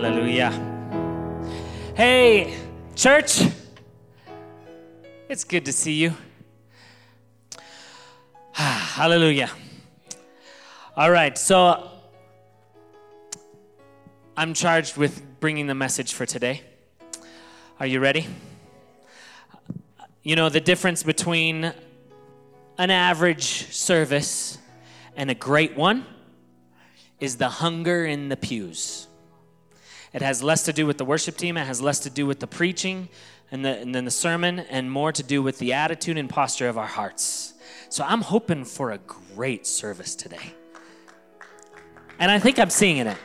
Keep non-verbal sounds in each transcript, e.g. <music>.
Hallelujah. Hey, church. It's good to see you. <sighs> Hallelujah. All right, so I'm charged with bringing the message for today. Are you ready? You know, the difference between an average service and a great one is the hunger in the pews. It has less to do with the worship team, it has less to do with the preaching and, the, and then the sermon, and more to do with the attitude and posture of our hearts. So I'm hoping for a great service today. And I think I'm seeing it.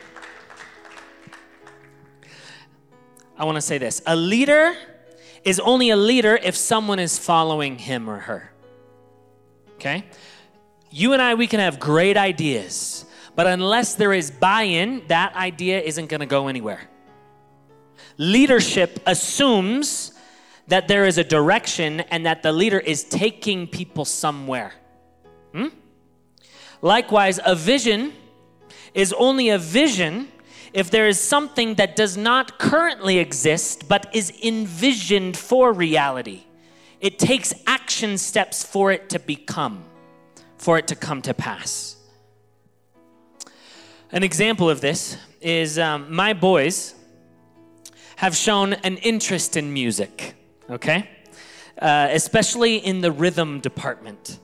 I want to say this a leader is only a leader if someone is following him or her. Okay? You and I, we can have great ideas, but unless there is buy in, that idea isn't going to go anywhere. Leadership assumes that there is a direction and that the leader is taking people somewhere. Hmm? Likewise, a vision is only a vision if there is something that does not currently exist but is envisioned for reality. It takes action steps for it to become, for it to come to pass. An example of this is um, my boys have shown an interest in music okay? Uh, especially in the rhythm department.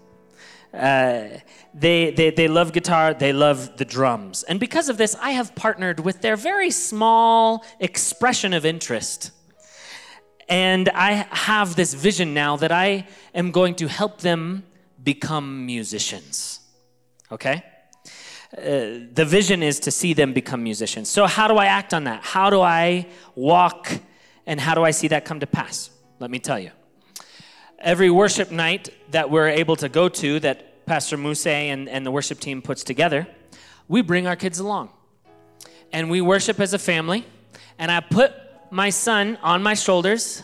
Uh, they, they, they love guitar, they love the drums. And because of this, I have partnered with their very small expression of interest. And I have this vision now that I am going to help them become musicians. Okay? Uh, the vision is to see them become musicians. So, how do I act on that? How do I walk and how do I see that come to pass? let me tell you. Every worship night that we're able to go to, that Pastor Muse and, and the worship team puts together, we bring our kids along. And we worship as a family. And I put my son on my shoulders,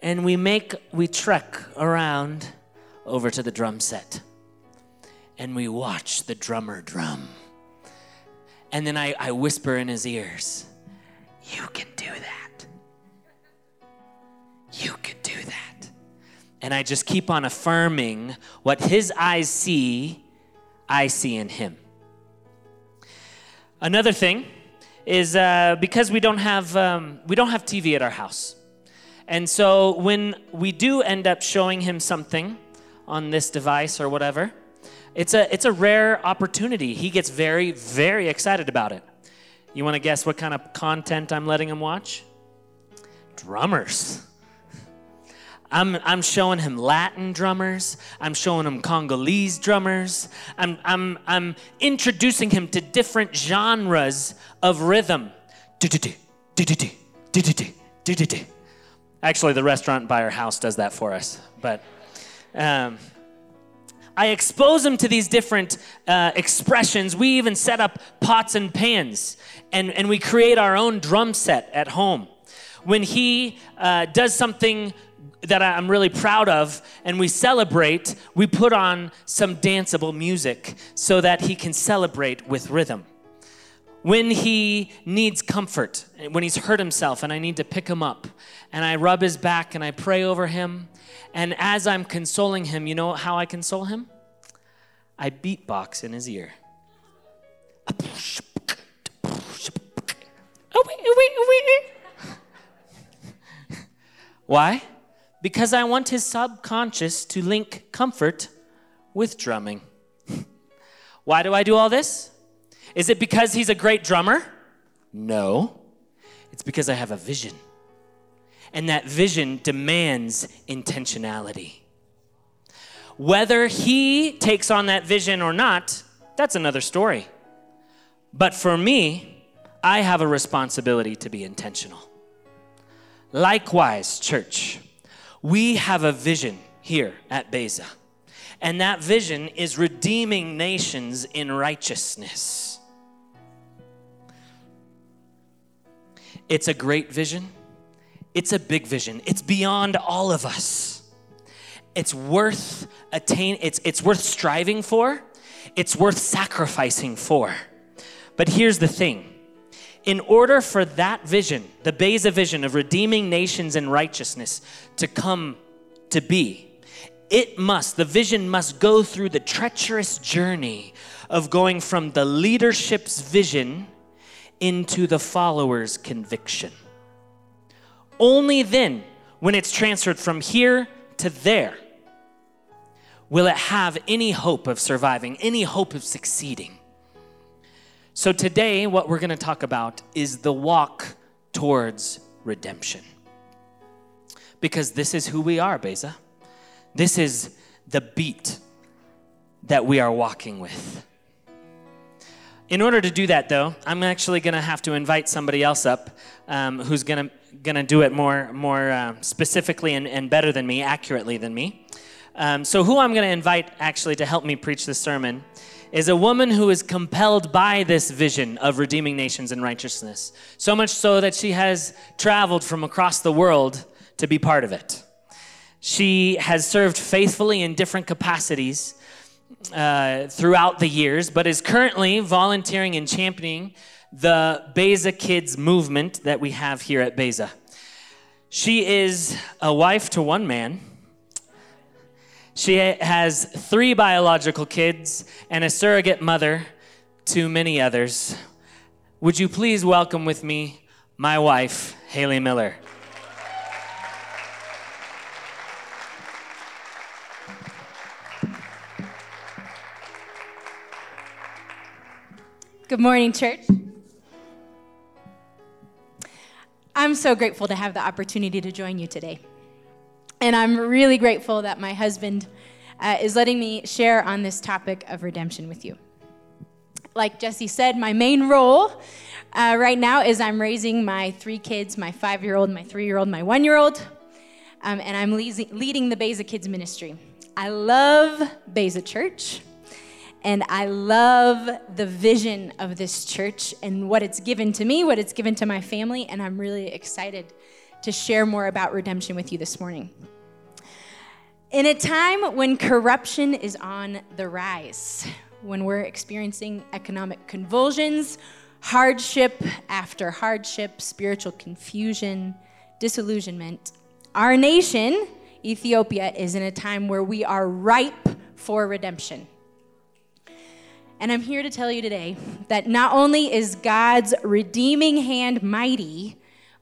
and we make, we trek around over to the drum set. And we watch the drummer drum. And then I, I whisper in his ears, You can do that. You can do that. And I just keep on affirming what his eyes see, I see in him. Another thing is uh, because we don't have um, we don't have TV at our house, and so when we do end up showing him something on this device or whatever, it's a it's a rare opportunity. He gets very very excited about it. You want to guess what kind of content I'm letting him watch? Drummers. I'm, I'm showing him Latin drummers. I'm showing him Congolese drummers. I'm, I'm, I'm introducing him to different genres of rhythm. Actually, the restaurant by our house does that for us. But um, I expose him to these different uh, expressions. We even set up pots and pans, and, and we create our own drum set at home. When he uh, does something that I'm really proud of and we celebrate, we put on some danceable music so that he can celebrate with rhythm. When he needs comfort, when he's hurt himself and I need to pick him up, and I rub his back and I pray over him, and as I'm consoling him, you know how I console him? I beatbox in his ear. Oh, oh, oh, Why? because I want his subconscious to link comfort with drumming. Why do I do all this? Is it because he's a great drummer? No. It's because I have a vision. And that vision demands intentionality. Whether he takes on that vision or not, that's another story. But for me, I have a responsibility to be intentional. Likewise, church, we have a vision here at Beza, and that vision is redeeming nations in righteousness. It's a great vision. It's a big vision. It's beyond all of us. It's worth attain it's it's worth striving for. It's worth sacrificing for. But here's the thing. in order for that vision, the Beza vision of redeeming nations in righteousness, to come to be, it must, the vision must go through the treacherous journey of going from the leadership's vision into the follower's conviction. Only then, when it's transferred from here to there, will it have any hope of surviving, any hope of succeeding. So, today, what we're going to talk about is the walk towards redemption. Because this is who we are, Beza. This is the beat that we are walking with. In order to do that, though, I'm actually going to have to invite somebody else up um, who's going to to do it more more uh, specifically and, and better than me, accurately than me. Um, so, who I'm to invite actually to help me preach this sermon is a woman who is compelled by this vision of redeeming nations in righteousness. So much so that she has traveled from across the world to be part of it. She has served faithfully in different capacities uh, throughout the years, but is currently volunteering and championing the Beza Kids movement that we have here at Beza. She is a wife to one man she has three biological kids and a surrogate mother to many others. Would you please welcome with me my wife, Haley Miller? Good morning, church. I'm so grateful to have the opportunity to join you today. And I'm really grateful that my husband uh, is letting me share on this topic of redemption with you. Like Jesse said, my main role uh, right now is I'm raising my three kids my five year old, my three year old, my one year old, um, and I'm le- leading the Beza Kids Ministry. I love Beza Church. And I love the vision of this church and what it's given to me, what it's given to my family, and I'm really excited to share more about redemption with you this morning. In a time when corruption is on the rise, when we're experiencing economic convulsions, hardship after hardship, spiritual confusion, disillusionment, our nation, Ethiopia, is in a time where we are ripe for redemption. And I'm here to tell you today that not only is God's redeeming hand mighty,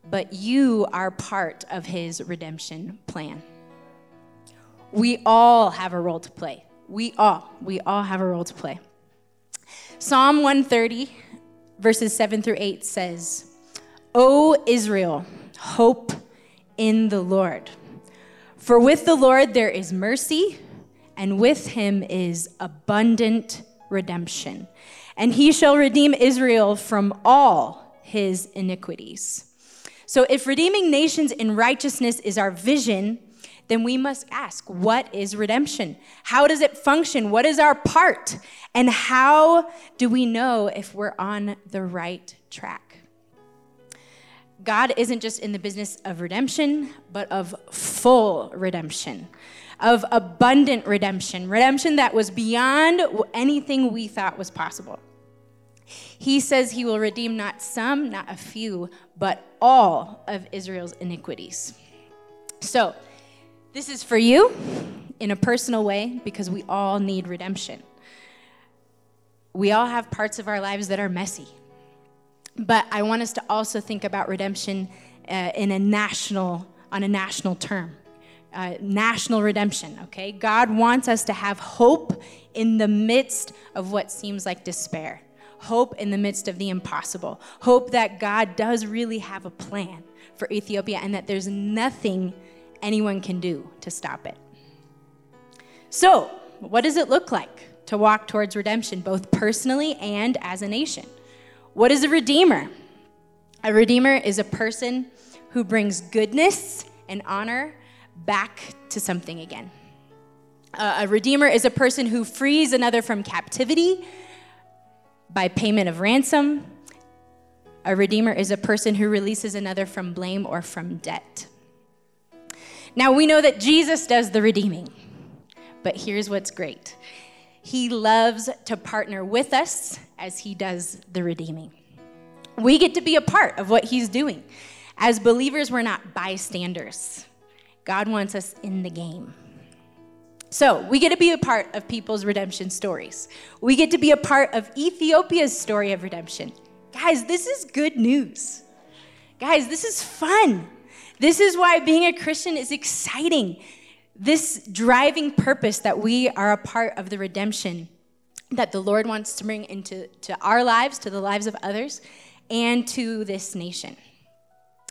but you are part of his redemption plan. We all have a role to play. We all, we all have a role to play. Psalm 130, verses 7 through 8 says, O Israel, hope in the Lord. For with the Lord there is mercy, and with him is abundant redemption. And he shall redeem Israel from all his iniquities. So, if redeeming nations in righteousness is our vision, then we must ask what is redemption? How does it function? What is our part? And how do we know if we're on the right track? God isn't just in the business of redemption, but of full redemption, of abundant redemption, redemption that was beyond anything we thought was possible. He says he will redeem not some, not a few, but all of Israel's iniquities. So, this is for you in a personal way because we all need redemption. We all have parts of our lives that are messy. But I want us to also think about redemption uh, in a national, on a national term. Uh, national redemption, okay? God wants us to have hope in the midst of what seems like despair, hope in the midst of the impossible, hope that God does really have a plan for Ethiopia and that there's nothing anyone can do to stop it. So, what does it look like to walk towards redemption, both personally and as a nation? What is a redeemer? A redeemer is a person who brings goodness and honor back to something again. Uh, a redeemer is a person who frees another from captivity by payment of ransom. A redeemer is a person who releases another from blame or from debt. Now we know that Jesus does the redeeming, but here's what's great He loves to partner with us as He does the redeeming. We get to be a part of what He's doing. As believers, we're not bystanders. God wants us in the game. So, we get to be a part of people's redemption stories. We get to be a part of Ethiopia's story of redemption. Guys, this is good news. Guys, this is fun. This is why being a Christian is exciting. This driving purpose that we are a part of the redemption that the Lord wants to bring into to our lives, to the lives of others, and to this nation.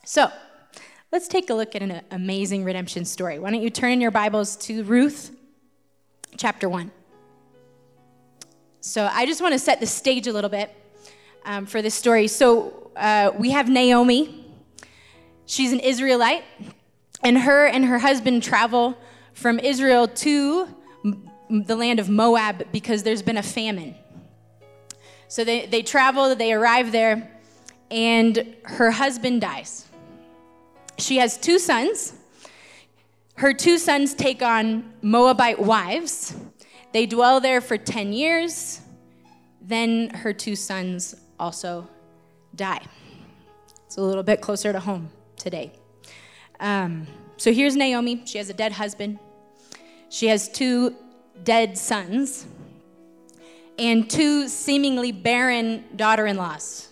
So, let's take a look at an amazing redemption story. Why don't you turn in your Bibles to Ruth chapter 1. So I just want to set the stage a little bit um, for this story. So uh, we have Naomi. She's an Israelite, and her and her husband travel from Israel to the land of Moab because there's been a famine. So they, they travel, they arrive there, and her husband dies. She has two sons. Her two sons take on Moabite wives. They dwell there for 10 years. Then her two sons also die. It's a little bit closer to home today. Um, so here's Naomi. She has a dead husband. She has two dead sons and two seemingly barren daughter in laws.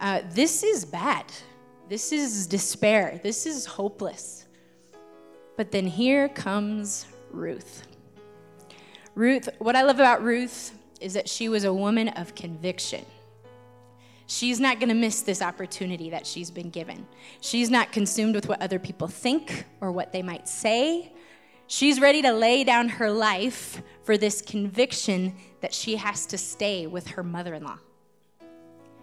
Uh, this is bad. This is despair. This is hopeless. But then here comes Ruth. Ruth, what I love about Ruth is that she was a woman of conviction. She's not going to miss this opportunity that she's been given. She's not consumed with what other people think or what they might say. She's ready to lay down her life for this conviction that she has to stay with her mother in law.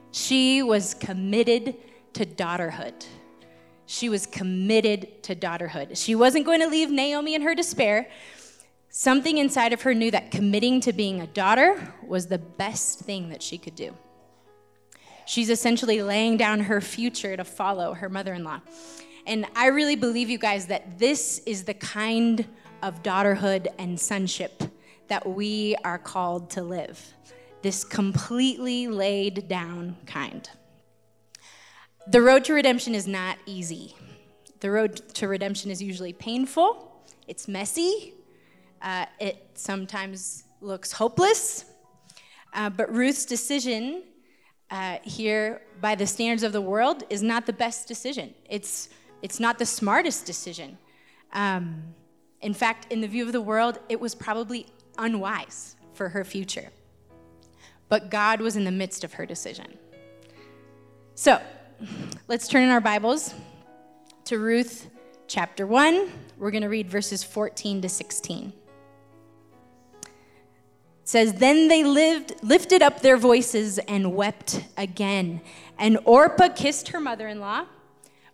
She was committed to daughterhood. She was committed to daughterhood. She wasn't going to leave Naomi in her despair. Something inside of her knew that committing to being a daughter was the best thing that she could do. She's essentially laying down her future to follow her mother in law. And I really believe, you guys, that this is the kind of daughterhood and sonship that we are called to live. This completely laid down kind. The road to redemption is not easy. The road to redemption is usually painful, it's messy, uh, it sometimes looks hopeless. Uh, but Ruth's decision uh, here, by the standards of the world, is not the best decision. It's, it's not the smartest decision. Um, in fact, in the view of the world, it was probably unwise for her future. But God was in the midst of her decision. So, let's turn in our Bibles to Ruth chapter 1. We're going to read verses 14 to 16. It says, Then they lived, lifted up their voices and wept again. And Orpah kissed her mother in law,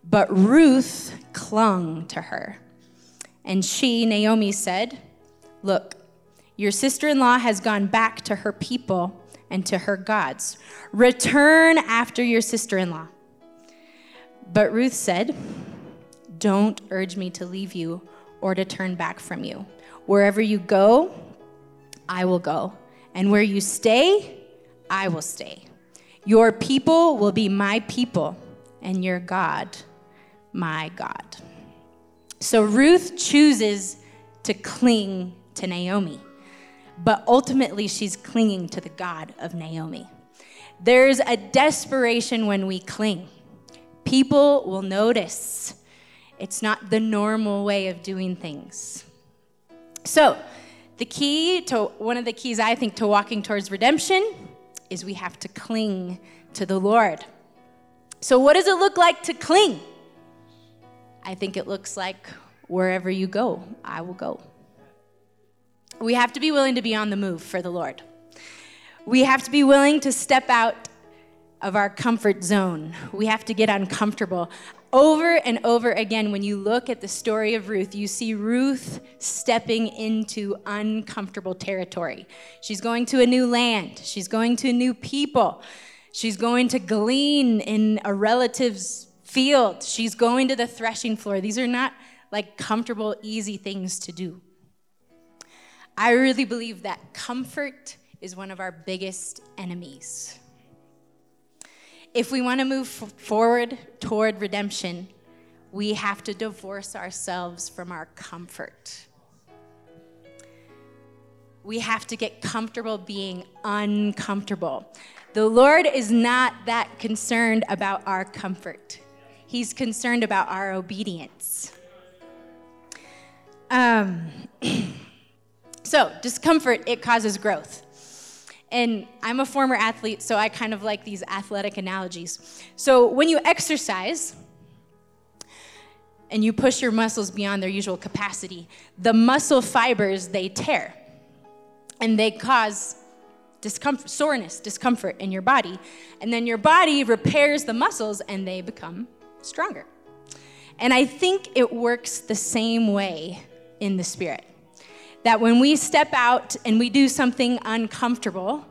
but Ruth clung to her. And she, Naomi, said, Look, your sister in law has gone back to her people and to her gods. Return after your sister in law. But Ruth said, Don't urge me to leave you or to turn back from you. Wherever you go, I will go. And where you stay, I will stay. Your people will be my people, and your God, my God. So Ruth chooses to cling to Naomi, but ultimately she's clinging to the God of Naomi. There's a desperation when we cling. People will notice. It's not the normal way of doing things. So, the key to one of the keys I think to walking towards redemption is we have to cling to the Lord. So, what does it look like to cling? I think it looks like wherever you go, I will go. We have to be willing to be on the move for the Lord. We have to be willing to step out of our comfort zone. We have to get uncomfortable. Over and over again, when you look at the story of Ruth, you see Ruth stepping into uncomfortable territory. She's going to a new land, she's going to new people, she's going to glean in a relative's field, she's going to the threshing floor. These are not like comfortable, easy things to do. I really believe that comfort is one of our biggest enemies if we want to move forward toward redemption, we have to divorce ourselves from our comfort. We have to get comfortable being uncomfortable. The Lord is not that concerned about our comfort, He's concerned about our obedience. Um, <clears throat> so, discomfort, it causes growth. And I'm a former athlete, so I kind of like these athletic analogies. So, when you exercise, and you push your muscles beyond their usual capacity, the muscle fibers they tear and they cause discomfort, soreness, discomfort in your body. And then your body repairs the muscles and they become stronger. And I think it works the same way in the spirit. That when we step out and we do something uncomfortable,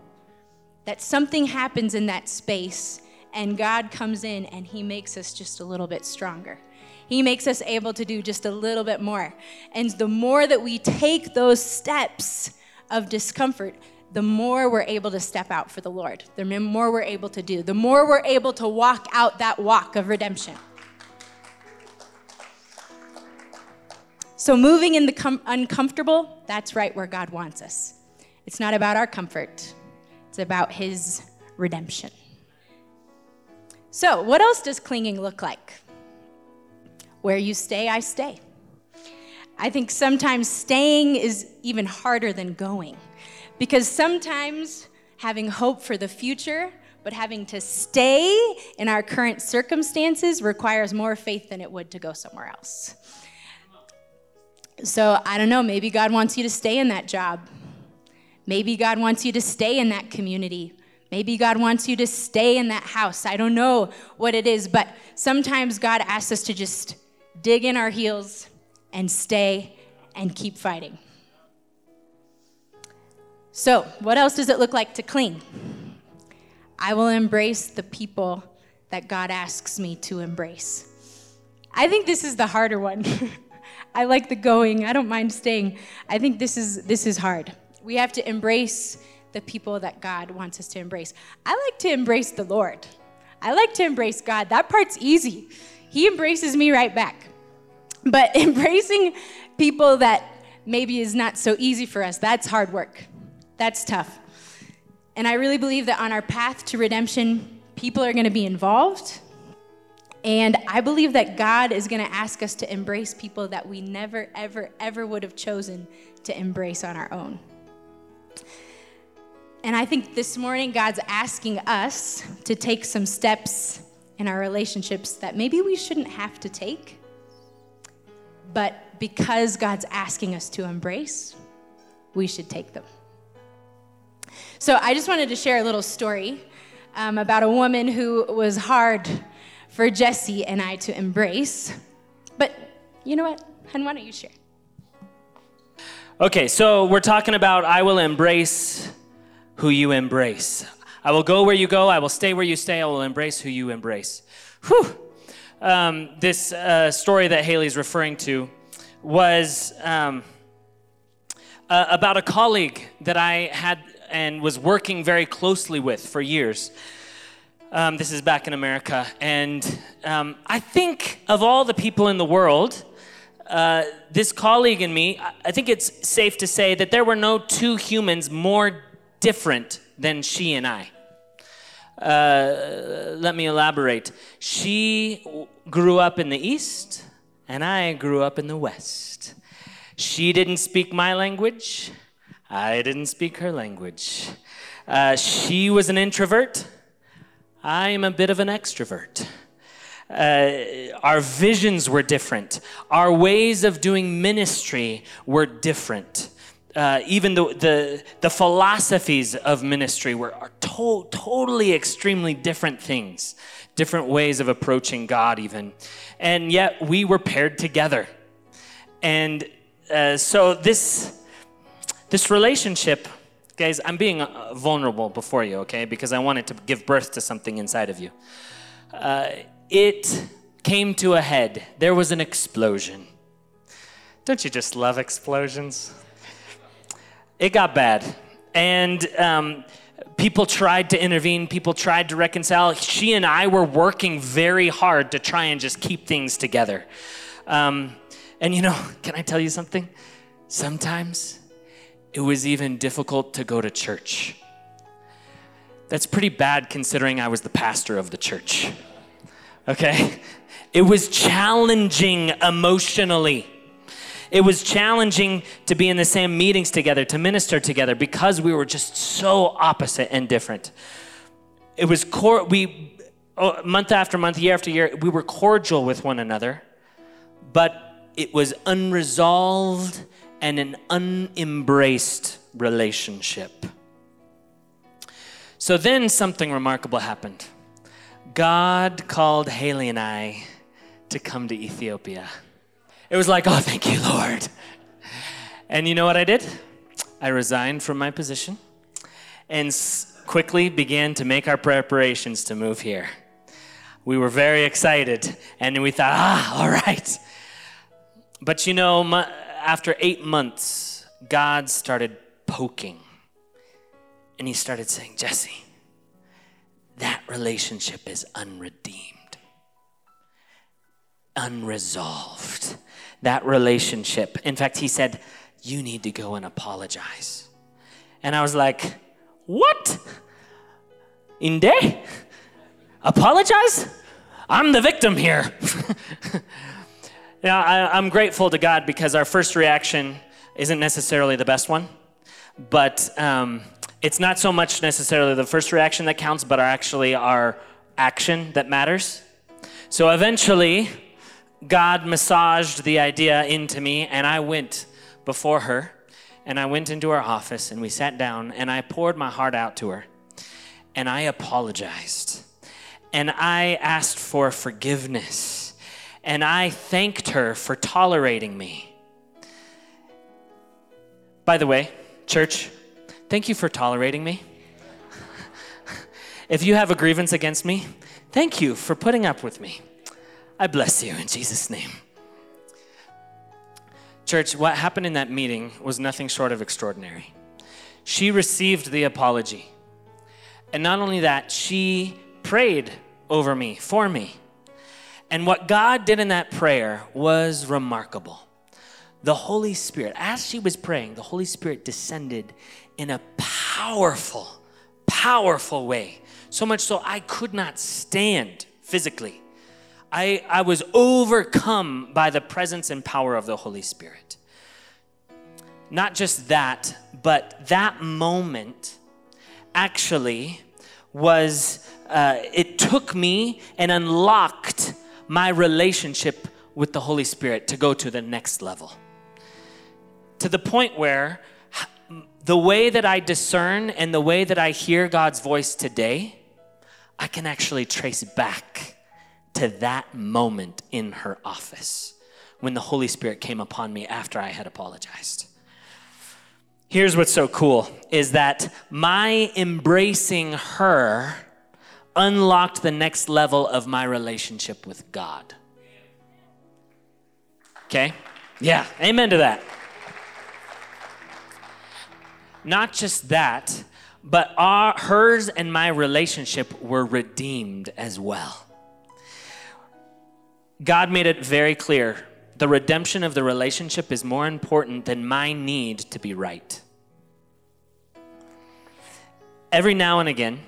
that something happens in that space and God comes in and he makes us just a little bit stronger. He makes us able to do just a little bit more. And the more that we take those steps of discomfort, the more we're able to step out for the Lord, the more we're able to do, the more we're able to walk out that walk of redemption. So, moving in the com- uncomfortable, that's right where God wants us. It's not about our comfort, it's about His redemption. So, what else does clinging look like? Where you stay, I stay. I think sometimes staying is even harder than going because sometimes having hope for the future, but having to stay in our current circumstances requires more faith than it would to go somewhere else. So I don't know, maybe God wants you to stay in that job. Maybe God wants you to stay in that community. Maybe God wants you to stay in that house. I don't know what it is, but sometimes God asks us to just dig in our heels and stay and keep fighting. So, what else does it look like to cling? I will embrace the people that God asks me to embrace. I think this is the harder one. <laughs> I like the going. I don't mind staying. I think this is this is hard. We have to embrace the people that God wants us to embrace. I like to embrace the Lord. I like to embrace God. That part's easy. He embraces me right back. But <laughs> embracing people that maybe is not so easy for us, that's hard work. That's tough. And I really believe that on our path to redemption, people are going to be involved. And I believe that God is going to ask us to embrace people that we never, ever, ever would have chosen to embrace on our own. And I think this morning, God's asking us to take some steps in our relationships that maybe we shouldn't have to take but because God's asking us to embrace, we should take them. So I just wanted to share a little story um, about a woman who was hard for Jesse and I to embrace. But you know what? Hun, why don't you share? Okay, so we're talking about I will embrace who you embrace. I will go where you go. I will stay where you stay. I will embrace who you embrace. Whew um, this uh, story that Haley's referring to was um, uh, about a colleague that I had and was working very closely with for years. Um, this is back in America. And um, I think of all the people in the world, uh, this colleague and me, I think it's safe to say that there were no two humans more different than she and I. Uh, let me elaborate. She grew up in the East, and I grew up in the West. She didn't speak my language, I didn't speak her language. Uh, she was an introvert, I am a bit of an extrovert. Uh, our visions were different. Our ways of doing ministry were different uh, even the, the, the, philosophies of ministry were are to- totally extremely different things, different ways of approaching God, even. And yet we were paired together. And uh, so this, this relationship, guys, I'm being uh, vulnerable before you, okay? Because I wanted to give birth to something inside of you. Uh, it came to a head. There was an explosion. Don't you just love explosions? it got bad. And um, People tried to intervene, people tried to reconcile. She and I were working very hard to try and just keep things together. Um, and you know, <laughs> can I tell you something? Sometimes it was even difficult to go to church. That's pretty bad considering I was the pastor of the church. Okay? It was challenging emotionally. It was challenging to be in the same meetings together, to minister together, because we were just so opposite and different. It was core, we, oh, month after month, year after year, we were cordial with one another, but it was unresolved and an unembraced relationship. So then something remarkable happened. God called Haley and I to come to Ethiopia. It was like, oh, thank you, Lord. And you know what I did? I resigned from my position and quickly began to make our preparations to move here. We were very excited and we thought, ah, all right. But you know, my, after eight months, God started poking. And he started saying, Jesse, that relationship is unredeemed, unresolved. That relationship. In fact, he said, You need to go and apologize. And I was like, What? Inde? Apologize? I'm the victim here. <laughs> Now, I, am grateful to God because our first reaction isn't necessarily the best one, but um, it's not so much necessarily the first reaction that counts, but actually our action that matters. So eventually, God massaged the idea into me, and I went before her, and I went into her office, and we sat down, and I poured my heart out to her, and I apologized, and I asked for forgiveness and I thanked her for tolerating me. By the way, church, thank you for tolerating me. if you have a grievance against me, thank you for putting up with me. I bless you in Jesus' name. Church, what happened in that meeting was nothing short of extraordinary. She received the apology. And not only that, she prayed over me, for me. And what God did in that prayer was remarkable. The Holy Spirit, as she was praying, the Holy Spirit descended in a powerful, powerful way. So much so I could not stand physically. I, I was overcome by the presence and power of the Holy Spirit. Not just that, but that moment actually was, uh, it took me and unlocked my relationship with the Holy Spirit to go to the next level. To the point where the way that I discern and the way that I hear God's voice today, I can actually trace back to that moment in her office when the Holy Spirit came upon me after I had apologized. Here's what's so cool is that my embracing her unlocked the next level of my relationship with God. Okay? Yeah, amen to that. Not just that, but our, hers and my relationship were redeemed as well. God made it very clear the redemption of the relationship is more important than my need to be right. Every now and again,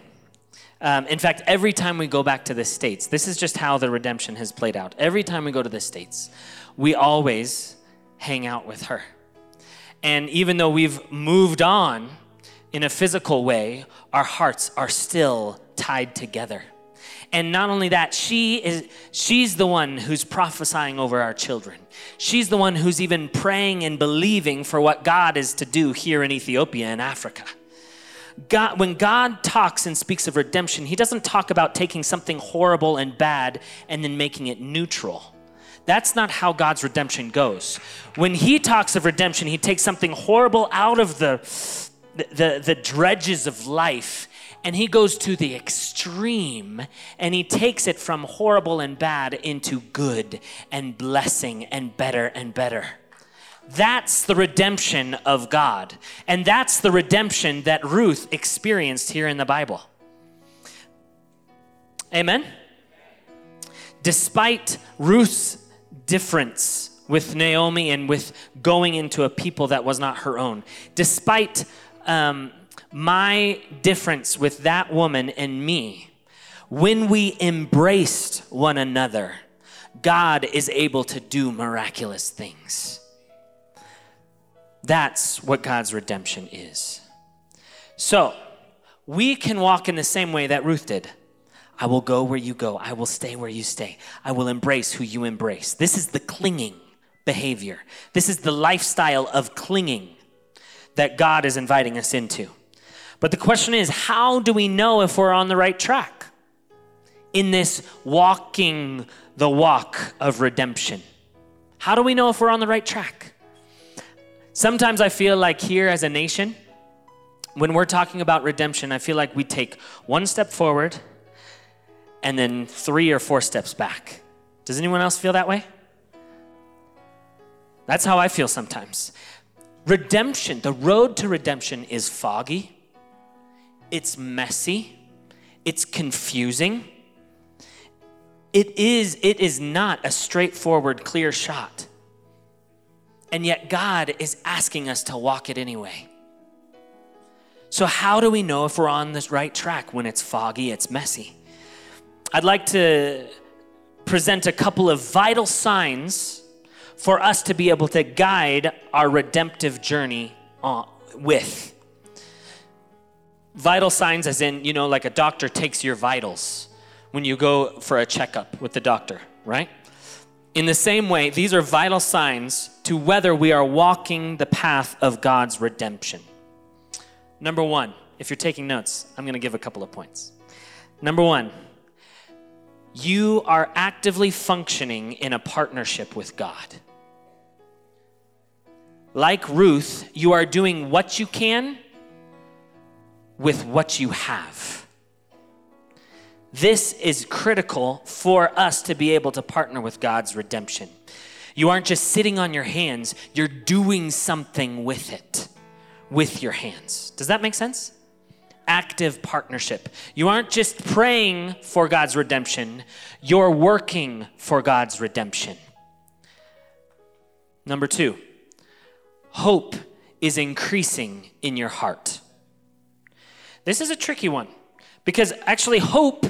um, in fact, every time we go back to the States, this is just how the redemption has played out. Every time we go to the States, we always hang out with her. And even though we've moved on in a physical way, our hearts are still tied together. And not only that, she is she's the one who's prophesying over our children. She's the one who's even praying and believing for what God is to do here in Ethiopia and Africa. God, when God talks and speaks of redemption, He doesn't talk about taking something horrible and bad and then making it neutral. That's not how God's redemption goes. When He talks of redemption, He takes something horrible out of the, the, the dredges of life and He goes to the extreme and He takes it from horrible and bad into good and blessing and better and better. That's the redemption of God. And that's the redemption that Ruth experienced here in the Bible. Amen? Despite Ruth's difference with Naomi and with going into a people that was not her own, despite um, my difference with that woman and me, when we embraced one another, God is able to do miraculous things. That's what God's redemption is. So, we can walk in the same way that Ruth did. I will go where you go. I will stay where you stay. I will embrace who you embrace. This is the clinging behavior. This is the lifestyle of clinging that God is inviting us into. But the question is how do we know if we're on the right track in this walking the walk of redemption? How do we know if we're on the right track? Sometimes I feel like here as a nation, when we're talking about redemption, I feel like we take one step forward and then three or four steps back. Does anyone else feel that way? That's how I feel sometimes. Redemption, the road to redemption is foggy, it's messy, it's confusing. It is, it is not a straightforward, clear shot. And yet, God is asking us to walk it anyway. So, how do we know if we're on this right track when it's foggy, it's messy? I'd like to present a couple of vital signs for us to be able to guide our redemptive journey uh, with. Vital signs, as in, you know, like a doctor takes your vitals when you go for a checkup with the doctor, right? In the same way, these are vital signs to whether we are walking the path of God's redemption. Number one, if you're taking notes, I'm going to give a couple of points. Number one, you are actively functioning in a partnership with God. Like Ruth, you are doing what you can with what you have. This is critical for us to be able to partner with God's redemption. You aren't just sitting on your hands, you're doing something with it, with your hands. Does that make sense? Active partnership. You aren't just praying for God's redemption, you're working for God's redemption. Number two, hope is increasing in your heart. This is a tricky one because actually, hope.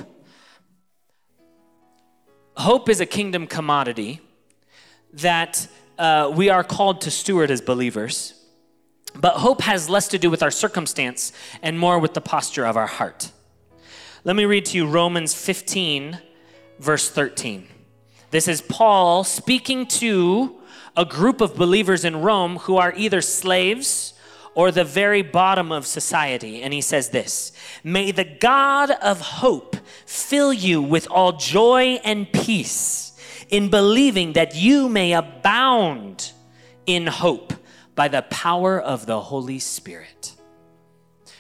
Hope is a kingdom commodity that uh, we are called to steward as believers. But hope has less to do with our circumstance and more with the posture of our heart. Let me read to you Romans 15, verse 13. This is Paul speaking to a group of believers in Rome who are either slaves or the very bottom of society. And he says this May the God of hope fill you with all joy and peace in believing that you may abound in hope by the power of the Holy Spirit.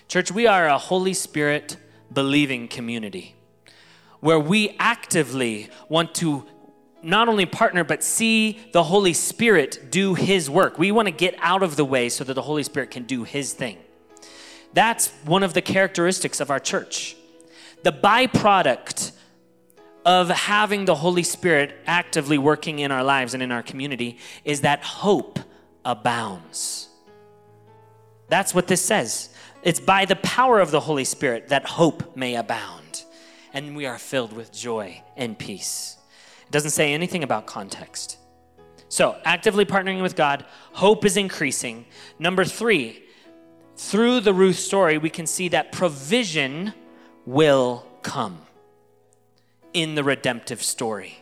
Church, we are a Holy Spirit believing community where we actively want to not only partner, but see the Holy Spirit do His work. We want to get out of the way so that the Holy Spirit can do His thing. That's one of the characteristics of our church. The byproduct of having the Holy Spirit actively working in our lives and in our community is that hope abounds. That's what this says. It's by the power of the Holy Spirit that hope may abound, and we are filled with joy and peace. It doesn't say anything about context. So, actively partnering with God, hope is increasing. Number three, through the Ruth story, we can see that provision will come in the redemptive story.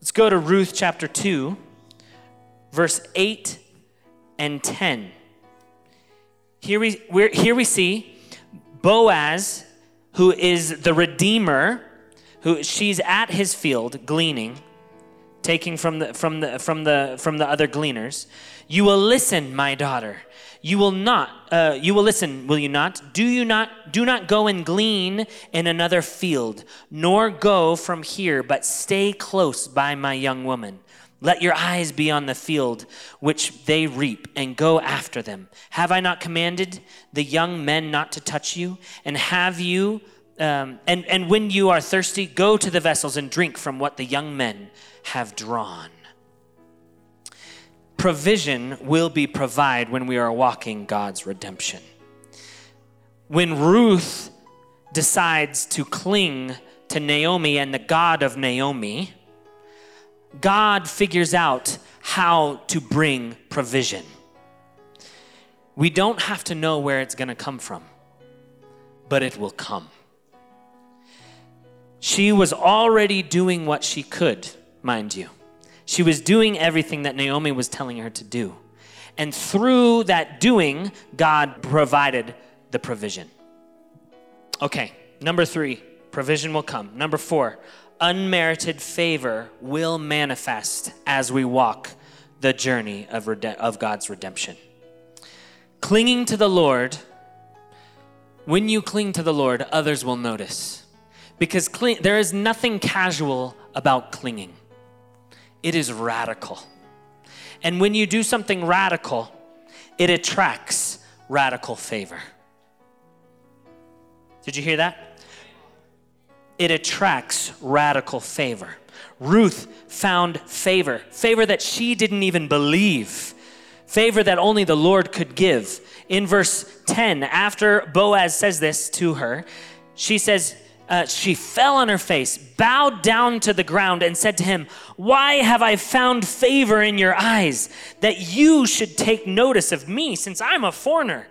Let's go to Ruth chapter 2, verse 8 and 10. Here we, here we see Boaz, who is the Redeemer who she's at his field gleaning, taking from the from the from the from the other gleaners. You will listen, my daughter. You will not. Uh, you will listen, will you not? Do you not? Do not go and glean in another field, nor go from here, but stay close by my young woman. Let your eyes be on the field which they reap, and go after them. Have I not commanded the young men not to touch you? And have you, um, and, and when you are thirsty, go to the vessels and drink from what the young men have drawn. Provision will be provided when we are walking God's redemption. When Ruth decides to cling to Naomi and the God of Naomi, God figures out how to bring provision. We don't have to know where it's going to come from, but it will come. She was already doing what she could, mind you. She was doing everything that Naomi was telling her to do. And through that doing, God provided the provision. Okay, number three, provision will come. Number four, unmerited favor will manifest as we walk the journey of, rede- of God's redemption. Clinging to the Lord, when you cling to the Lord, others will notice. Because cling, there is nothing casual about clinging, it is radical. And when you do something radical, it attracts radical favor. Did you hear that? it attracts radical favor. Ruth found favor, favor that she didn't even believe, favor that only the Lord could give. In verse 10, after Boaz says this to her, she says, uh, she fell on her face, bowed down to the ground, and said to him, Why have I found favor in your eyes that you should take notice of me since I'm a foreigner?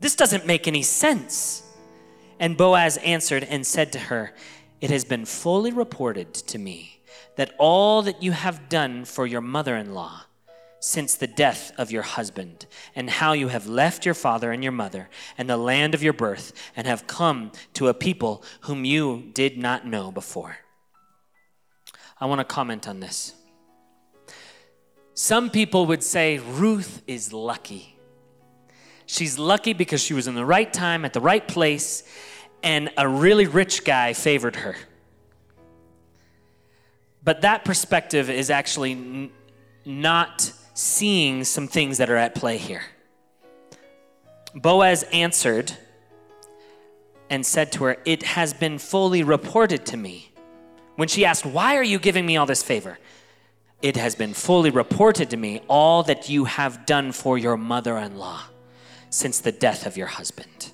This doesn't make any sense. And Boaz answered and said to her, it has been fully reported to me that all that you have done for your mother in law since the death of your husband, and how you have left your father and your mother and the land of your birth, and have come to a people whom you did not know before. I want to comment on this. Some people would say Ruth is lucky. She's lucky because she was in the right time at the right place and a really rich guy favored her. But that perspective is actually n- not seeing some things that are at play here. Boaz answered and said to her, It has been fully reported to me. When she asked, Why are you giving me all this favor? It has been fully reported to me all that you have done for your mother in law since the death of your husband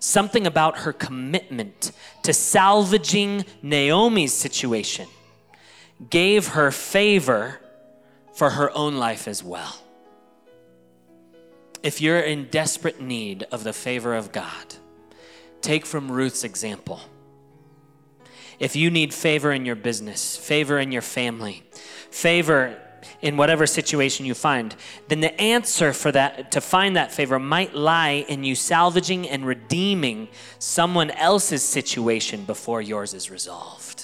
something about her commitment to salvaging Naomi's situation gave her favor for her own life as well. If you're in desperate need of the favor of God, take from Ruth's example. If you need favor in your business, favor in your family, favor in whatever situation you find, then the answer for that, to find that favor, might lie in you salvaging and redeeming someone else's situation before yours is resolved.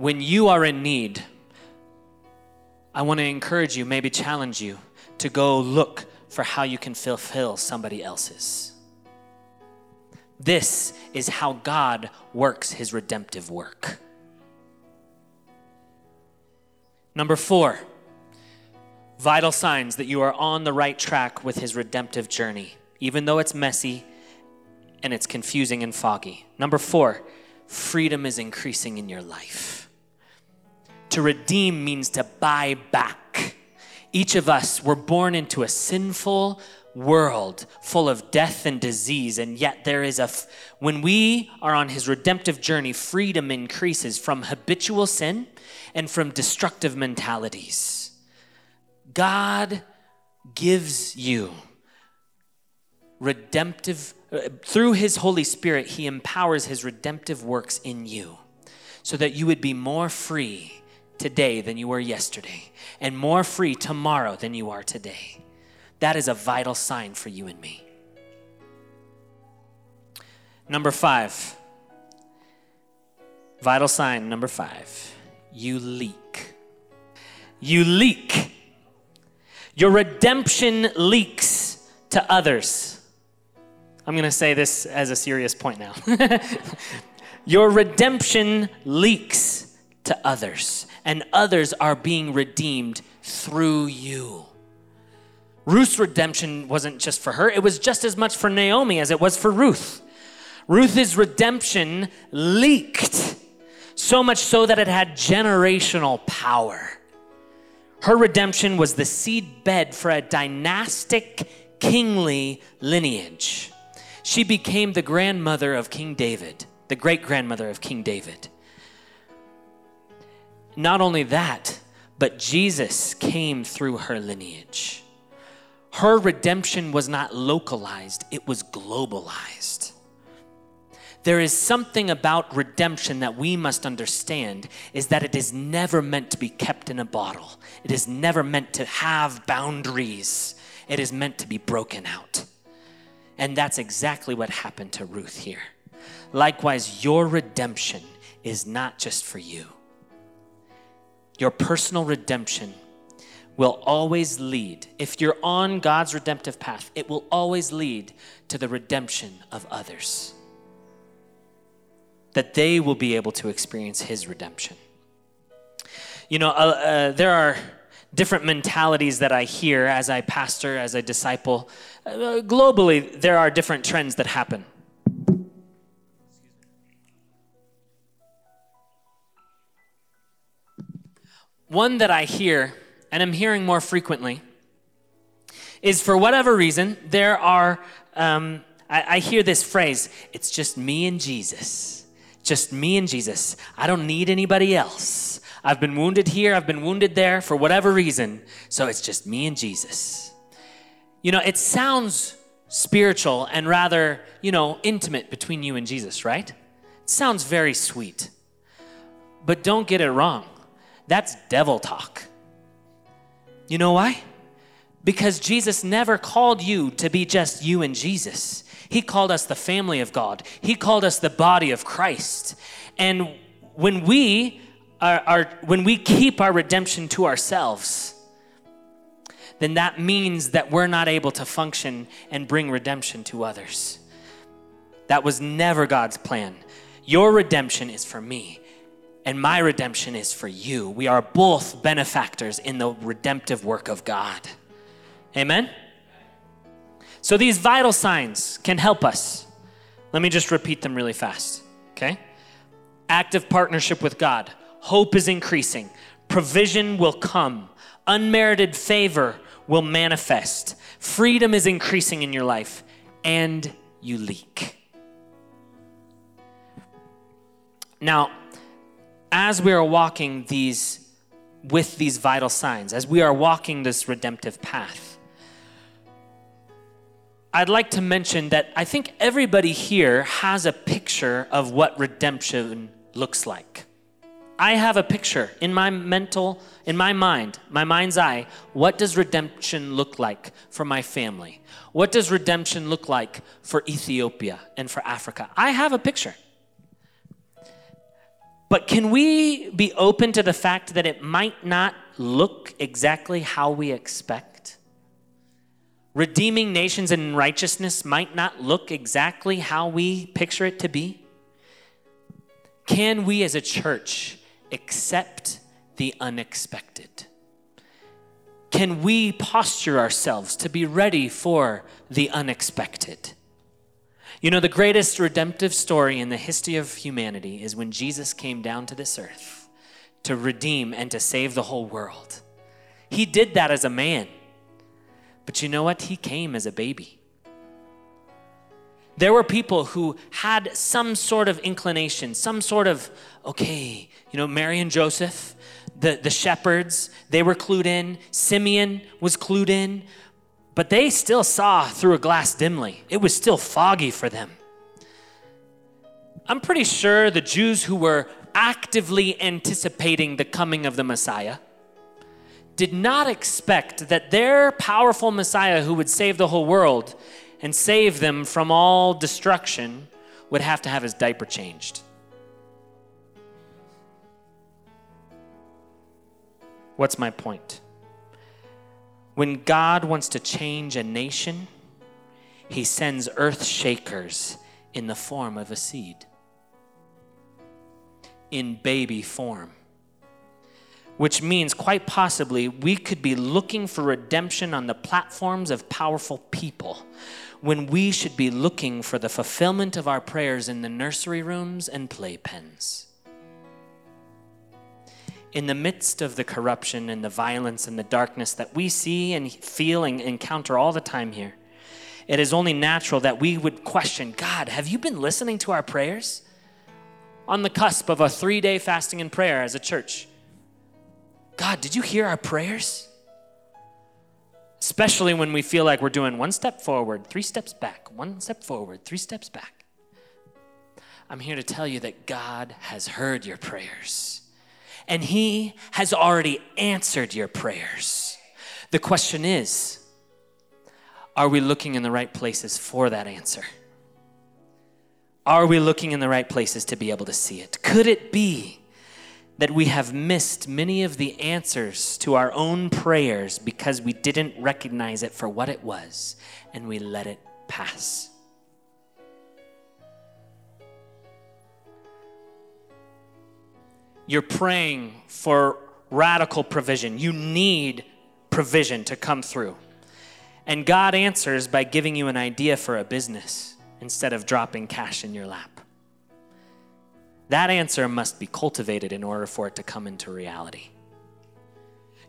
When you are in need, I want to encourage you, maybe challenge you, to go look for how you can fulfill somebody else's. This is how God works his redemptive work. Number four, vital signs that you are on the right track with his redemptive journey, even though it's messy and it's confusing and foggy. Number four, freedom is increasing in your life. To redeem means to buy back. Each of us were born into a sinful world full of death and disease, and yet there is a, f- when we are on his redemptive journey, freedom increases from habitual sin and from destructive mentalities. God gives you redemptive, uh, through His Holy Spirit, He empowers His redemptive works in you so that you would be more free today than you were yesterday and more free tomorrow than you are today. That is a vital sign for you and me. Number five, vital sign number five you leak. You leak. Your redemption leaks to others. I'm going to say this as a serious point now. <laughs> Your redemption leaks to others, and others are being redeemed through you. Ruth's redemption wasn't just for her, it was just as much for Naomi as it was for Ruth. Ruth's redemption leaked, so much so that it had generational power. Her redemption was the seed bed for a dynastic kingly lineage. She became the grandmother of King David, the great grandmother of King David. Not only that, but Jesus came through her lineage. Her redemption was not localized, it was globalized. There is something about redemption that we must understand is that it is never meant to be kept in a bottle. It is never meant to have boundaries. It is meant to be broken out. And that's exactly what happened to Ruth here. Likewise, your redemption is not just for you. Your personal redemption will always lead, if you're on God's redemptive path, it will always lead to the redemption of others. That they will be able to experience His redemption. You know, uh, uh, there are different mentalities that I hear as I pastor, as I disciple. Uh, globally, there are different trends that happen. One that I hear and I'm hearing more frequently, is for whatever reason, there are, um, I, I hear this phrase, it's just me and Jesus. Just me and Jesus. I don't need anybody else. I've been wounded here, I've been wounded there for whatever reason, so it's just me and Jesus. You know, it sounds spiritual and rather, you know, intimate between you and Jesus, right? It sounds very sweet. But don't get it wrong. That's devil talk. You know why? Because Jesus never called you to be just you and Jesus. He called us the family of God. He called us the body of Christ. And when we are, are when we keep our redemption to ourselves, then that means that we're not able to function and bring redemption to others. That was never God's plan. Your redemption is for me and my redemption is for you. We are both benefactors in the redemptive work of God. Amen? So these vital signs can help us. Let me just repeat them really fast, okay? Active partnership with God, hope is increasing, provision will come, unmerited favor will manifest, freedom is increasing in your life, and you leak. Now, as we are walking these with these vital signs, as we are walking this redemptive path, I'd like to mention that I think everybody here has a picture of what redemption looks like. I have a picture in my mental, in my mind, my mind's eye. What does redemption look like for my family? What does redemption look like for Ethiopia and for Africa? I have a picture. But can we be open to the fact that it might not look exactly how we expect? Redeeming nations in righteousness might not look exactly how we picture it to be? Can we as a church accept the unexpected? Can we posture ourselves to be ready for the unexpected? You know, the greatest redemptive story in the history of humanity is when Jesus came down to this earth to redeem and to save the whole world. He did that as a man. But you know what? He came as a baby. There were people who had some sort of inclination, some sort of, okay, you know, Mary and Joseph, the, the shepherds, they were clued in. Simeon was clued in but they still saw through a glass dimly. It was still foggy for them. I'm pretty sure the Jews who were actively anticipating the coming of the Messiah did not expect that their powerful Messiah who would save the whole world and save them from all destruction would have to have his diaper changed. What's my point? When God wants to change a nation, he sends earth shakers in the form of a seed, in baby form. which means quite possibly we could be looking for redemption on the platforms of powerful people when we should be looking for the fulfillment of our prayers in the nursery rooms and playpens. In the midst of the corruption and the violence and the darkness that we see and feel and encounter all the time here, it is only natural that we would question God, have you been listening to our prayers? On the cusp of a three day fasting and prayer as a church. God, did you hear our prayers? Especially when we feel like we're doing one step forward, three steps back, one step forward, three steps back. I'm here to tell you that God has heard your prayers and He has already answered your prayers. The question is, are we looking in the right places for that answer? Are we looking in the right places to be able to see it? Could it be that we have missed many of the answers to our own prayers because we didn't recognize it for what it was and we let it pass? You're praying for radical provision. You need provision to come through. And God answers by giving you an idea for a business instead of dropping cash in your lap. That answer must be cultivated in order for it to come into reality.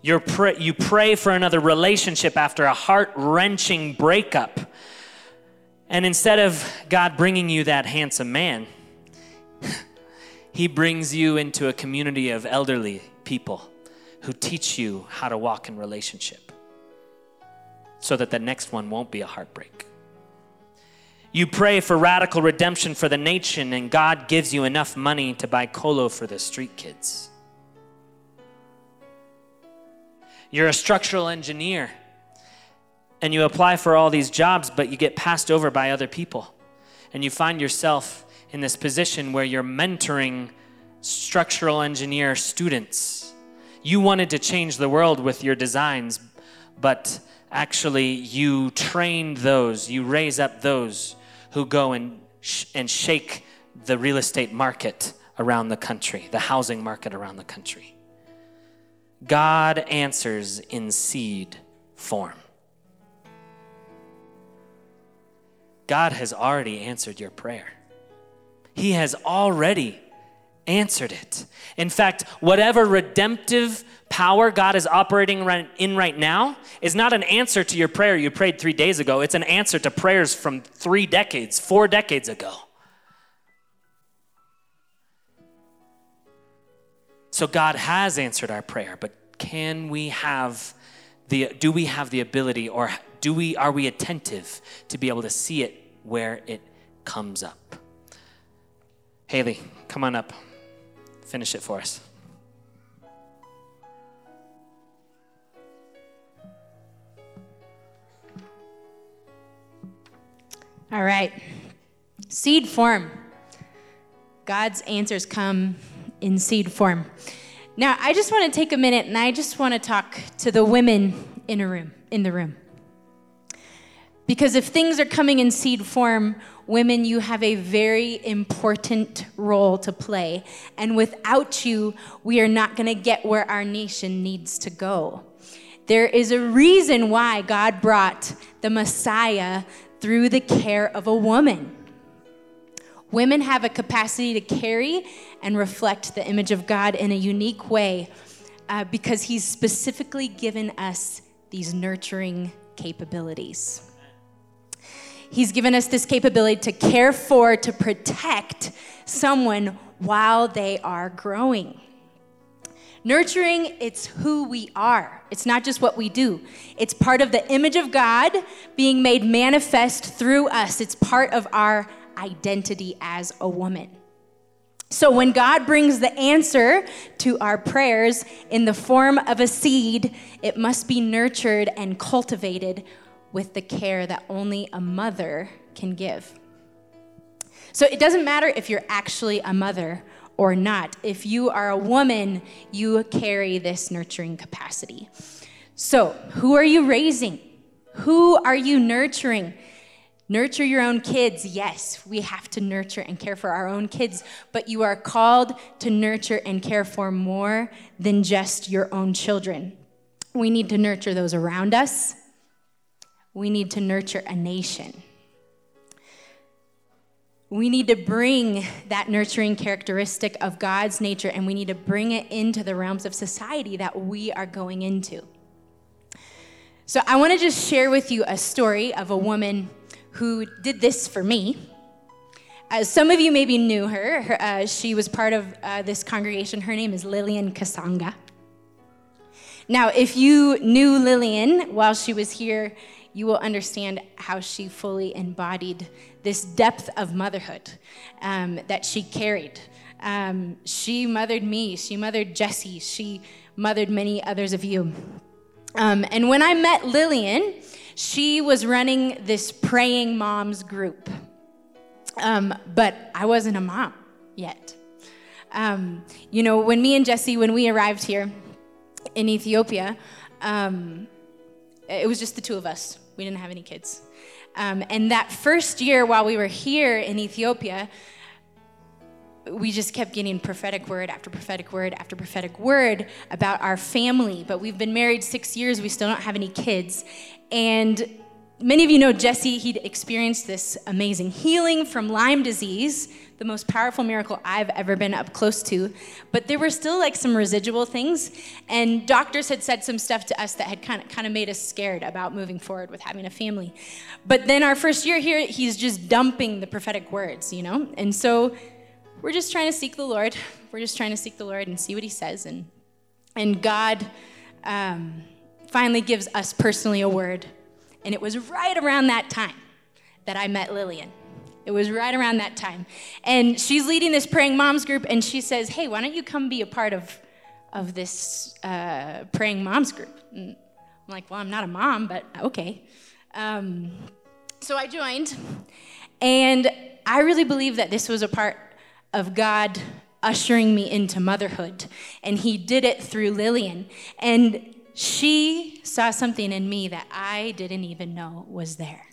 you pray, for another relationship after a heart wrenching breakup. And instead of God bringing you that handsome man, He brings you into a community of elderly people who teach you how to walk in relationship so that the next one won't be a heartbreak. You pray for radical redemption for the nation, and God gives you enough money to buy kolo for the street kids. You're a structural engineer, and you apply for all these jobs, but you get passed over by other people. And you find yourself in this position where you're mentoring structural engineer students. You wanted to change the world with your designs, but actually you train those, you raise up those who go and, sh- and shake the real estate market around the country, the housing market around the country. God answers in seed form. God has already answered your prayer. He has already answered it. In fact, whatever redemptive power God is operating in right now is not an answer to your prayer you prayed three days ago. It's an answer to prayers from three decades, four decades ago. So God has answered our prayer, but can we have the do we have the ability or do we are we attentive to be able to see it where it comes up? Haley, come on up. Finish it for us. All right. Seed form. God's answers come in seed form. Now, I just want to take a minute and I just want to talk to the women in a room, in the room. Because if things are coming in seed form, women, you have a very important role to play. And without you, we are not going to get where our nation needs to go. There is a reason why God brought the Messiah through the care of a woman. Women have a capacity to carry and reflect the image of God in a unique way uh, because He's specifically given us these nurturing capabilities. He's given us this capability to care for, to protect someone while they are growing. Nurturing, it's who we are. It's not just what we do. It's part of the image of God being made manifest through us. It's part of our identity as a woman. So when God brings the answer to our prayers in the form of a seed, it must be nurtured and cultivated with the care that only a mother can give. So it doesn't matter if you're actually a mother or not. If you are a woman, you carry this nurturing capacity. So, who are you raising? Who are you nurturing? Nurture your own kids. Yes, we have to nurture and care for our own kids, but you are called to nurture and care for more than just your own children. We need to nurture those around us. We need to nurture a nation. We need to bring that nurturing characteristic of God's nature and we need to bring it into the realms of society that we are going into. So, I want to just share with you a story of a woman who did this for me. As some of you maybe knew her, her uh, she was part of uh, this congregation. Her name is Lillian Kasanga. Now, if you knew Lillian while she was here, you will understand how she fully embodied this depth of motherhood um, that she carried. Um, she mothered me, she mothered Jesse, she mothered many others of you. Um, and when I met Lillian, she was running this praying moms group. Um, but I wasn't a mom yet. Um, you know, when me and Jesse, when we arrived here in Ethiopia, um, it was just the two of us. We didn't have any kids. Um, and that first year while we were here in Ethiopia, we just kept getting prophetic word after prophetic word after prophetic word about our family. But we've been married six years, we still don't have any kids. And many of you know Jesse, he'd experienced this amazing healing from Lyme disease, the most powerful miracle I've ever been up close to. But there were still like some residual things. And doctors had said some stuff to us that had kind of, kind of made us scared about moving forward with having a family. But then our first year here, he's just dumping the prophetic words, you know? And so we're just trying to seek the Lord. We're just trying to seek the Lord and see what He says. And, and God um, finally gives us personally a word. And it was right around that time that I met Lillian. It was right around that time. And she's leading this praying moms group, and she says, Hey, why don't you come be a part of, of this uh, praying moms group? And I'm like, Well, I'm not a mom, but okay. Um, so I joined, and I really believe that this was a part of God ushering me into motherhood. And He did it through Lillian. And she saw something in me that I didn't even know was there.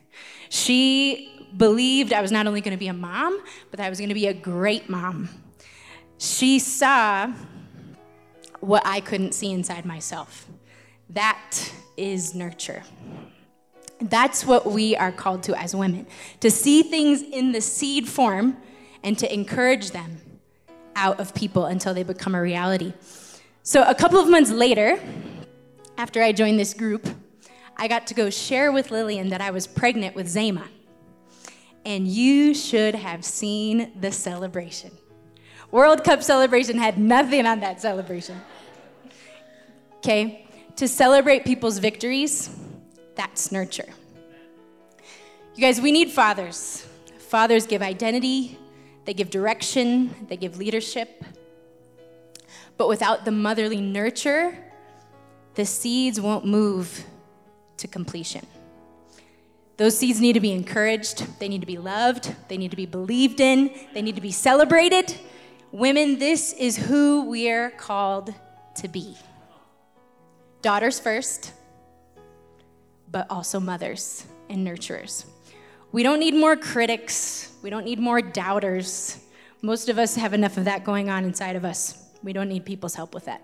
She believed I was not only going to be a mom, but that I was going to be a great mom. She saw what I couldn't see inside myself. That is nurture. That's what we are called to as women to see things in the seed form and to encourage them out of people until they become a reality. So, a couple of months later, after I joined this group, I got to go share with Lillian that I was pregnant with Zama. And you should have seen the celebration. World Cup celebration had nothing on that celebration. Okay? To celebrate people's victories, that's nurture. You guys, we need fathers. Fathers give identity, they give direction, they give leadership. But without the motherly nurture, the seeds won't move to completion. Those seeds need to be encouraged, they need to be loved, they need to be believed in, they need to be celebrated. Women, this is who we're called to be. Daughters first, but also mothers and nurturers. We don't need more critics. We don't need more doubters. Most of us have enough of that going on inside of us. We don't need people's help with that.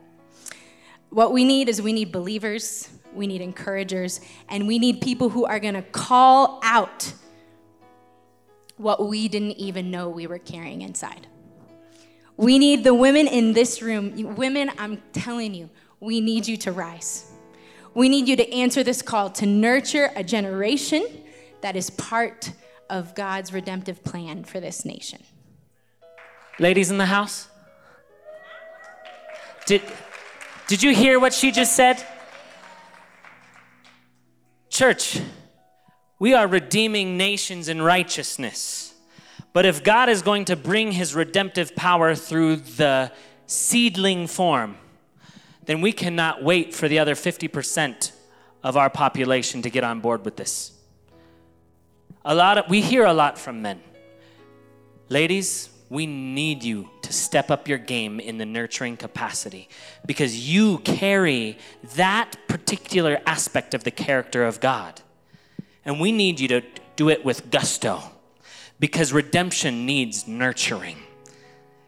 What we need is we need believers, we need encouragers, and we need people who are going to call out what we didn't even know we were carrying inside. We need the women in this room. Women, I'm telling you, we need you to rise. We need you to answer this call to nurture a generation that is part of God's redemptive plan for this nation. Ladies in the house, did, did you hear what she just said? Church, we are redeeming nations in righteousness. But if God is going to bring his redemptive power through the seedling form, then we cannot wait for the other 50% of our population to get on board with this a lot of, we hear a lot from men. Ladies, we need you to step up your game in the nurturing capacity because you carry that particular aspect of the character of God. And we need you to do it with gusto because redemption needs nurturing.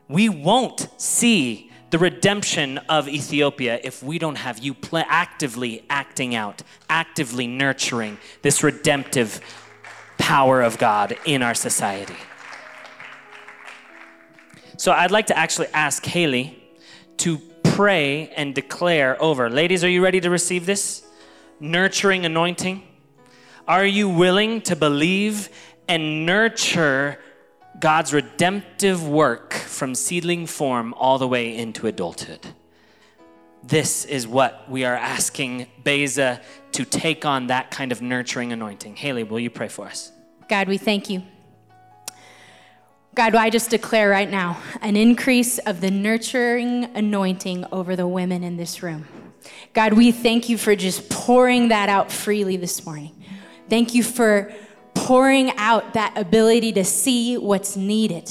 We won't see the redemption of Ethiopia if we don't have you pl- actively acting out, actively nurturing this redemptive power of God in our society. So I'd like to actually ask Haley to pray and declare over. Ladies, are you ready to receive this? Nurturing anointing. Are you willing to believe and nurture God's redemptive work from seedling form all the way into adulthood? This is what we are asking Beza to take on that kind of nurturing anointing. Haley, will you pray for us? God, we thank you. God, I just declare right now an increase of the nurturing anointing over the women in this room. God, we thank you for just pouring that out freely this morning. Thank you for pouring out that ability to see what's needed.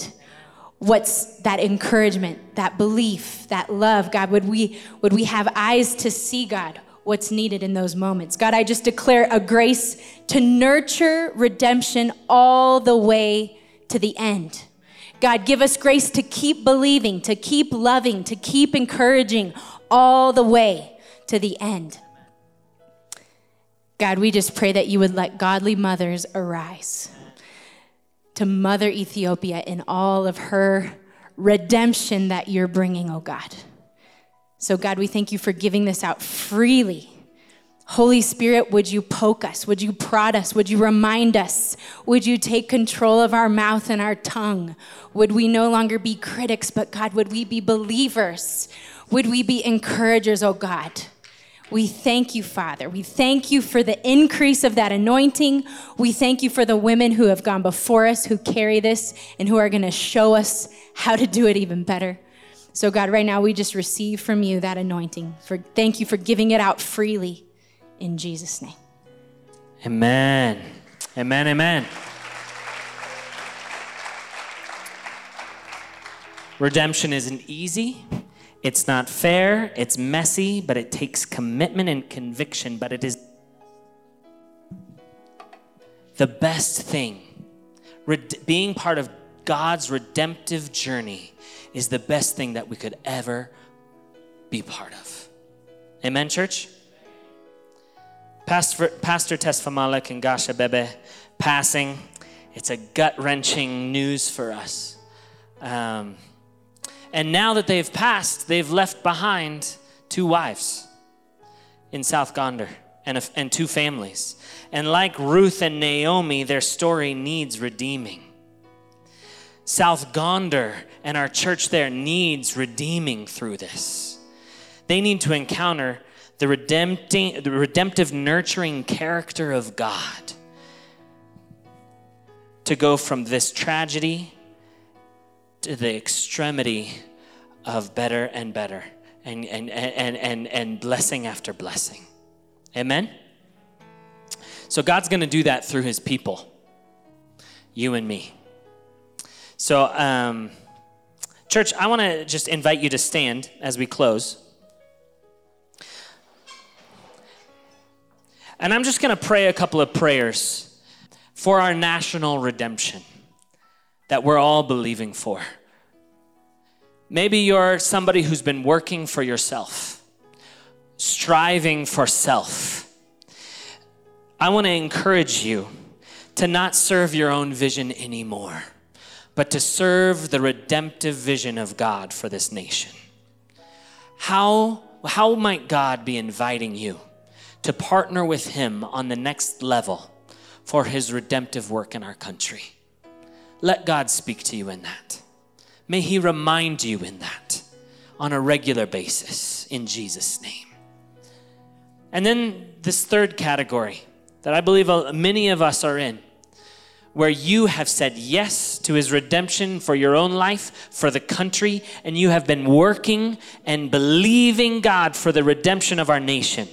What's that encouragement, that belief, that love? God, would we would we have eyes to see God what's needed in those moments? God, I just declare a grace to nurture redemption all the way to the end. God, give us grace to keep believing, to keep loving, to keep encouraging all the way to the end. God, we just pray that you would let godly mothers arise to mother Ethiopia in all of her redemption that you're bringing, oh God. So, God, we thank you for giving this out freely Holy Spirit, would you poke us? Would you prod us? Would you remind us? Would you take control of our mouth and our tongue? Would we no longer be critics, but God, would we be believers? Would we be encouragers, oh God? We thank you, Father. We thank you for the increase of that anointing. We thank you for the women who have gone before us, who carry this, and who are going to show us how to do it even better. So, God, right now we just receive from you that anointing. For thank you for giving it out freely in Jesus' name. Amen. Amen. Amen. Redemption isn't easy. It's not fair. It's messy, but it takes commitment and conviction. But it is the best thing. Red- being part of God's redemptive journey is the best thing that we could ever be part of. Amen, church? Pastor, Pastor Tesfamala and Gasha Bebe passing. It's a gut wrenching news for us. Um, and now that they've passed, they've left behind two wives in South Gondar and, a, and two families. And like Ruth and Naomi, their story needs redeeming. South Gondar and our church there needs redeeming through this. They need to encounter the, redempting, the redemptive, nurturing character of God to go from this tragedy to the extremity of better and better and, and, and, and, and blessing after blessing. Amen? So God's going to do that through his people, you and me. So, um, church, I want to just invite you to stand as we close. And I'm just going to pray a couple of prayers for our national redemption that we're all believing for. Maybe you're somebody who's been working for yourself, striving for self. I want to encourage you to not serve your own vision anymore, but to serve the redemptive vision of God for this nation. How, how might God be inviting you? To partner with Him on the next level for His redemptive work in our country. Let God speak to you in that. May He remind you in that on a regular basis in Jesus' name. And then this third category that I believe many of us are in, where you have said yes to his redemption for your own life, for the country, and you have been working and believing God for the redemption of our nation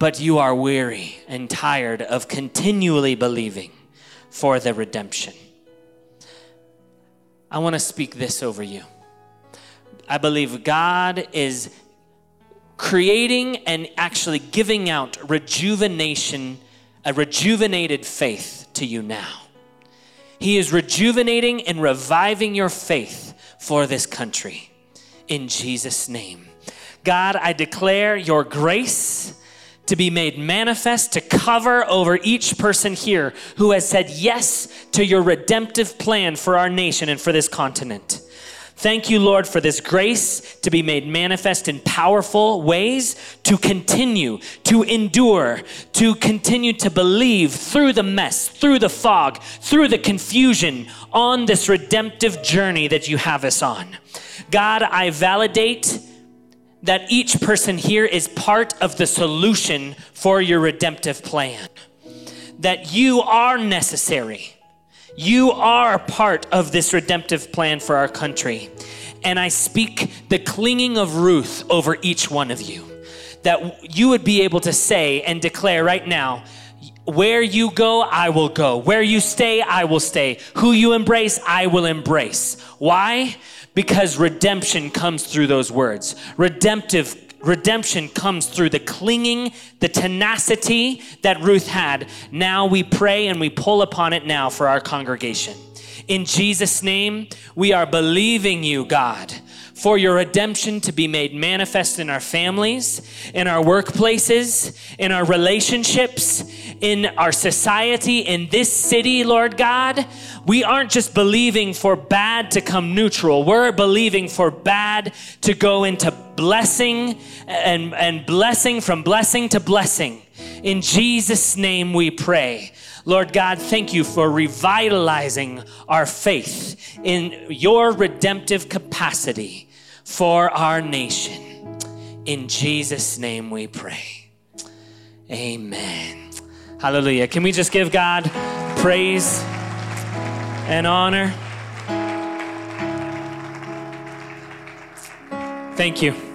but you are weary and tired of continually believing for the redemption. I want to speak this over you. I believe God is creating and actually giving out rejuvenation a rejuvenated faith to you now. He is rejuvenating and reviving your faith for this country. In Jesus' name. God, I declare your grace to be made manifest, to cover over each person here who has said yes to your redemptive plan for our nation and for this continent. Thank you, Lord, for this grace to be made manifest in powerful ways, to continue, to endure, to continue to believe through the mess, through the fog, through the confusion on this redemptive journey that you have us on. God, I validate that each person here is part of the solution for your redemptive plan, that you are necessary you are part of this redemptive plan for our country. And I speak the clinging of Ruth over each one of you. That you would be able to say and declare right now, where you go, I will go. Where you stay, I will stay. Who you embrace, I will embrace. Why? Because redemption comes through those words. Redemptive redemption comes through the clinging, the tenacity that Ruth had. Now we pray and we pull upon it now for our congregation. In Jesus' name, we are believing you, God, for your redemption to be made manifest in our families, in our workplaces, in our relationships, in our society, in this city, Lord God. We aren't just believing for bad to come neutral, we're believing for bad to go into blessing and, and blessing from blessing to blessing. In Jesus' name we pray. Lord God, thank you for revitalizing our faith in your redemptive capacity for our nation. In Jesus' name we pray. Amen. Hallelujah. Can we just give God praise and honor? Thank you.